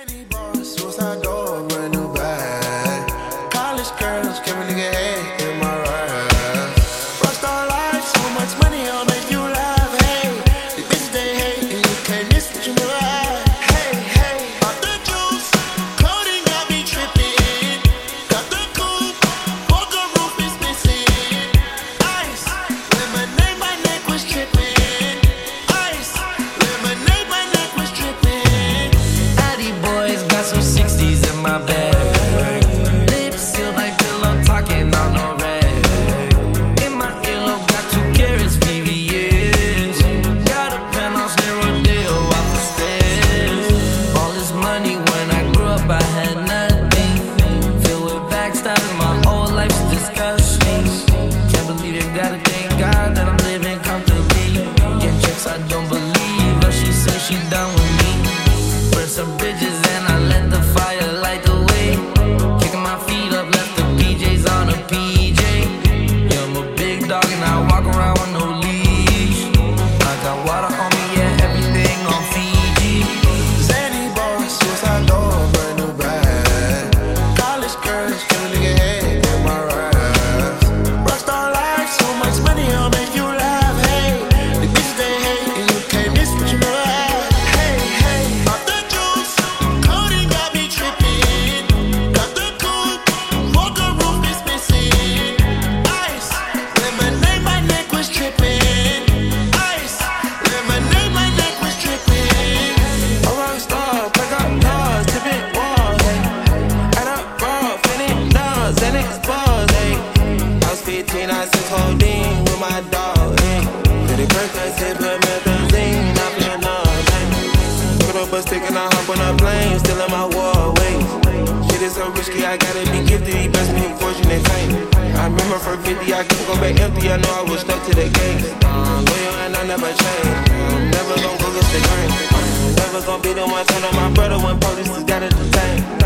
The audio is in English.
any boss, was style codeine with my dog. Pretty birthday, sipping methazine. I feel numb. Put up a stick and I hop on a plane. Still in my war ways. Shit is so risky, I gotta be gifted. He blessed me with fortune and fame. I remember for 50, I couldn't go back empty. I know I was stuck to the game. Uh, um, loyal and I never change. Never gonna go against the grain. Uh, never gonna be the one turn on my brother when police gotta the.